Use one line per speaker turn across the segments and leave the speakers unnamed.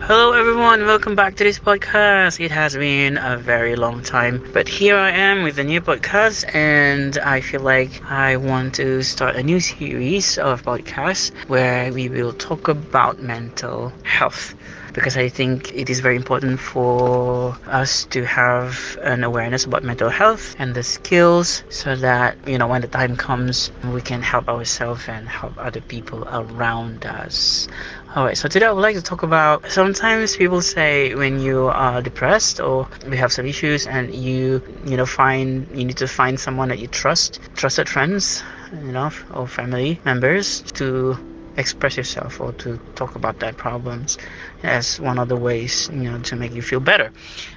Hello, everyone. Welcome back to this podcast. It has been a very long time, but here I am with a new podcast, and I feel like I want to start a new series of podcasts where we will talk about mental health because I think it is very important for us to have an awareness about mental health and the skills so that, you know, when the time comes, we can help ourselves and help other people around us. Alright, so today I would like to talk about sometimes people say when you are depressed or we have some issues and you you know find you need to find someone that you trust, trusted friends, you know, or family members to express yourself or to talk about that problems as one of the ways you know to make you feel better.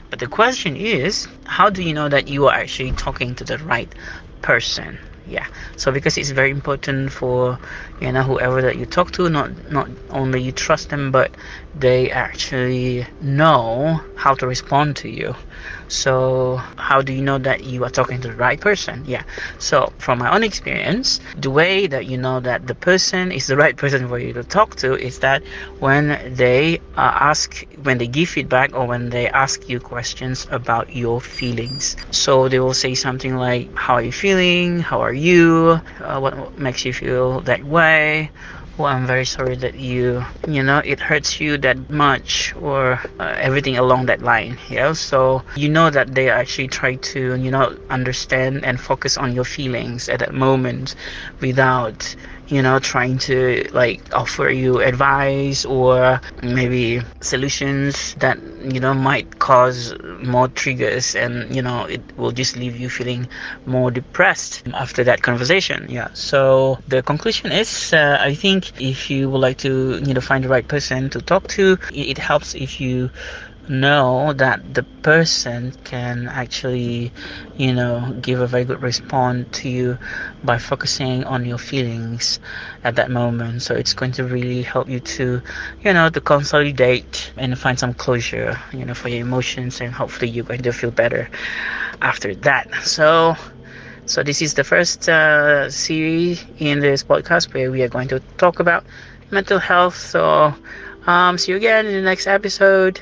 But the question is how do you know that you are actually talking to the right person yeah. So because it's very important for you know whoever that you talk to not not only you trust them but they actually know how to respond to you. So how do you know that you are talking to the right person? Yeah. So from my own experience the way that you know that the person is the right person for you to talk to is that when they uh, ask when they give feedback or when they ask you questions about your feelings. So they will say something like how are you feeling? How are you uh, what makes you feel that way well i'm very sorry that you you know it hurts you that much or uh, everything along that line yeah so you know that they actually try to you know understand and focus on your feelings at that moment without you know trying to like offer you advice or maybe solutions that you know might cause more triggers and you know it will just leave you feeling more depressed after that conversation. Yeah. So the conclusion is uh, i think if you would like to you know find the right person to talk to it helps if you know that the person can actually you know give a very good response to you by focusing on your feelings at that moment. So it's going to really help you to you know to consolidate and find some closure you know for your emotions and hopefully you're going to feel better after that. So so this is the first uh, series in this podcast where we are going to talk about mental health. So um, see you again in the next episode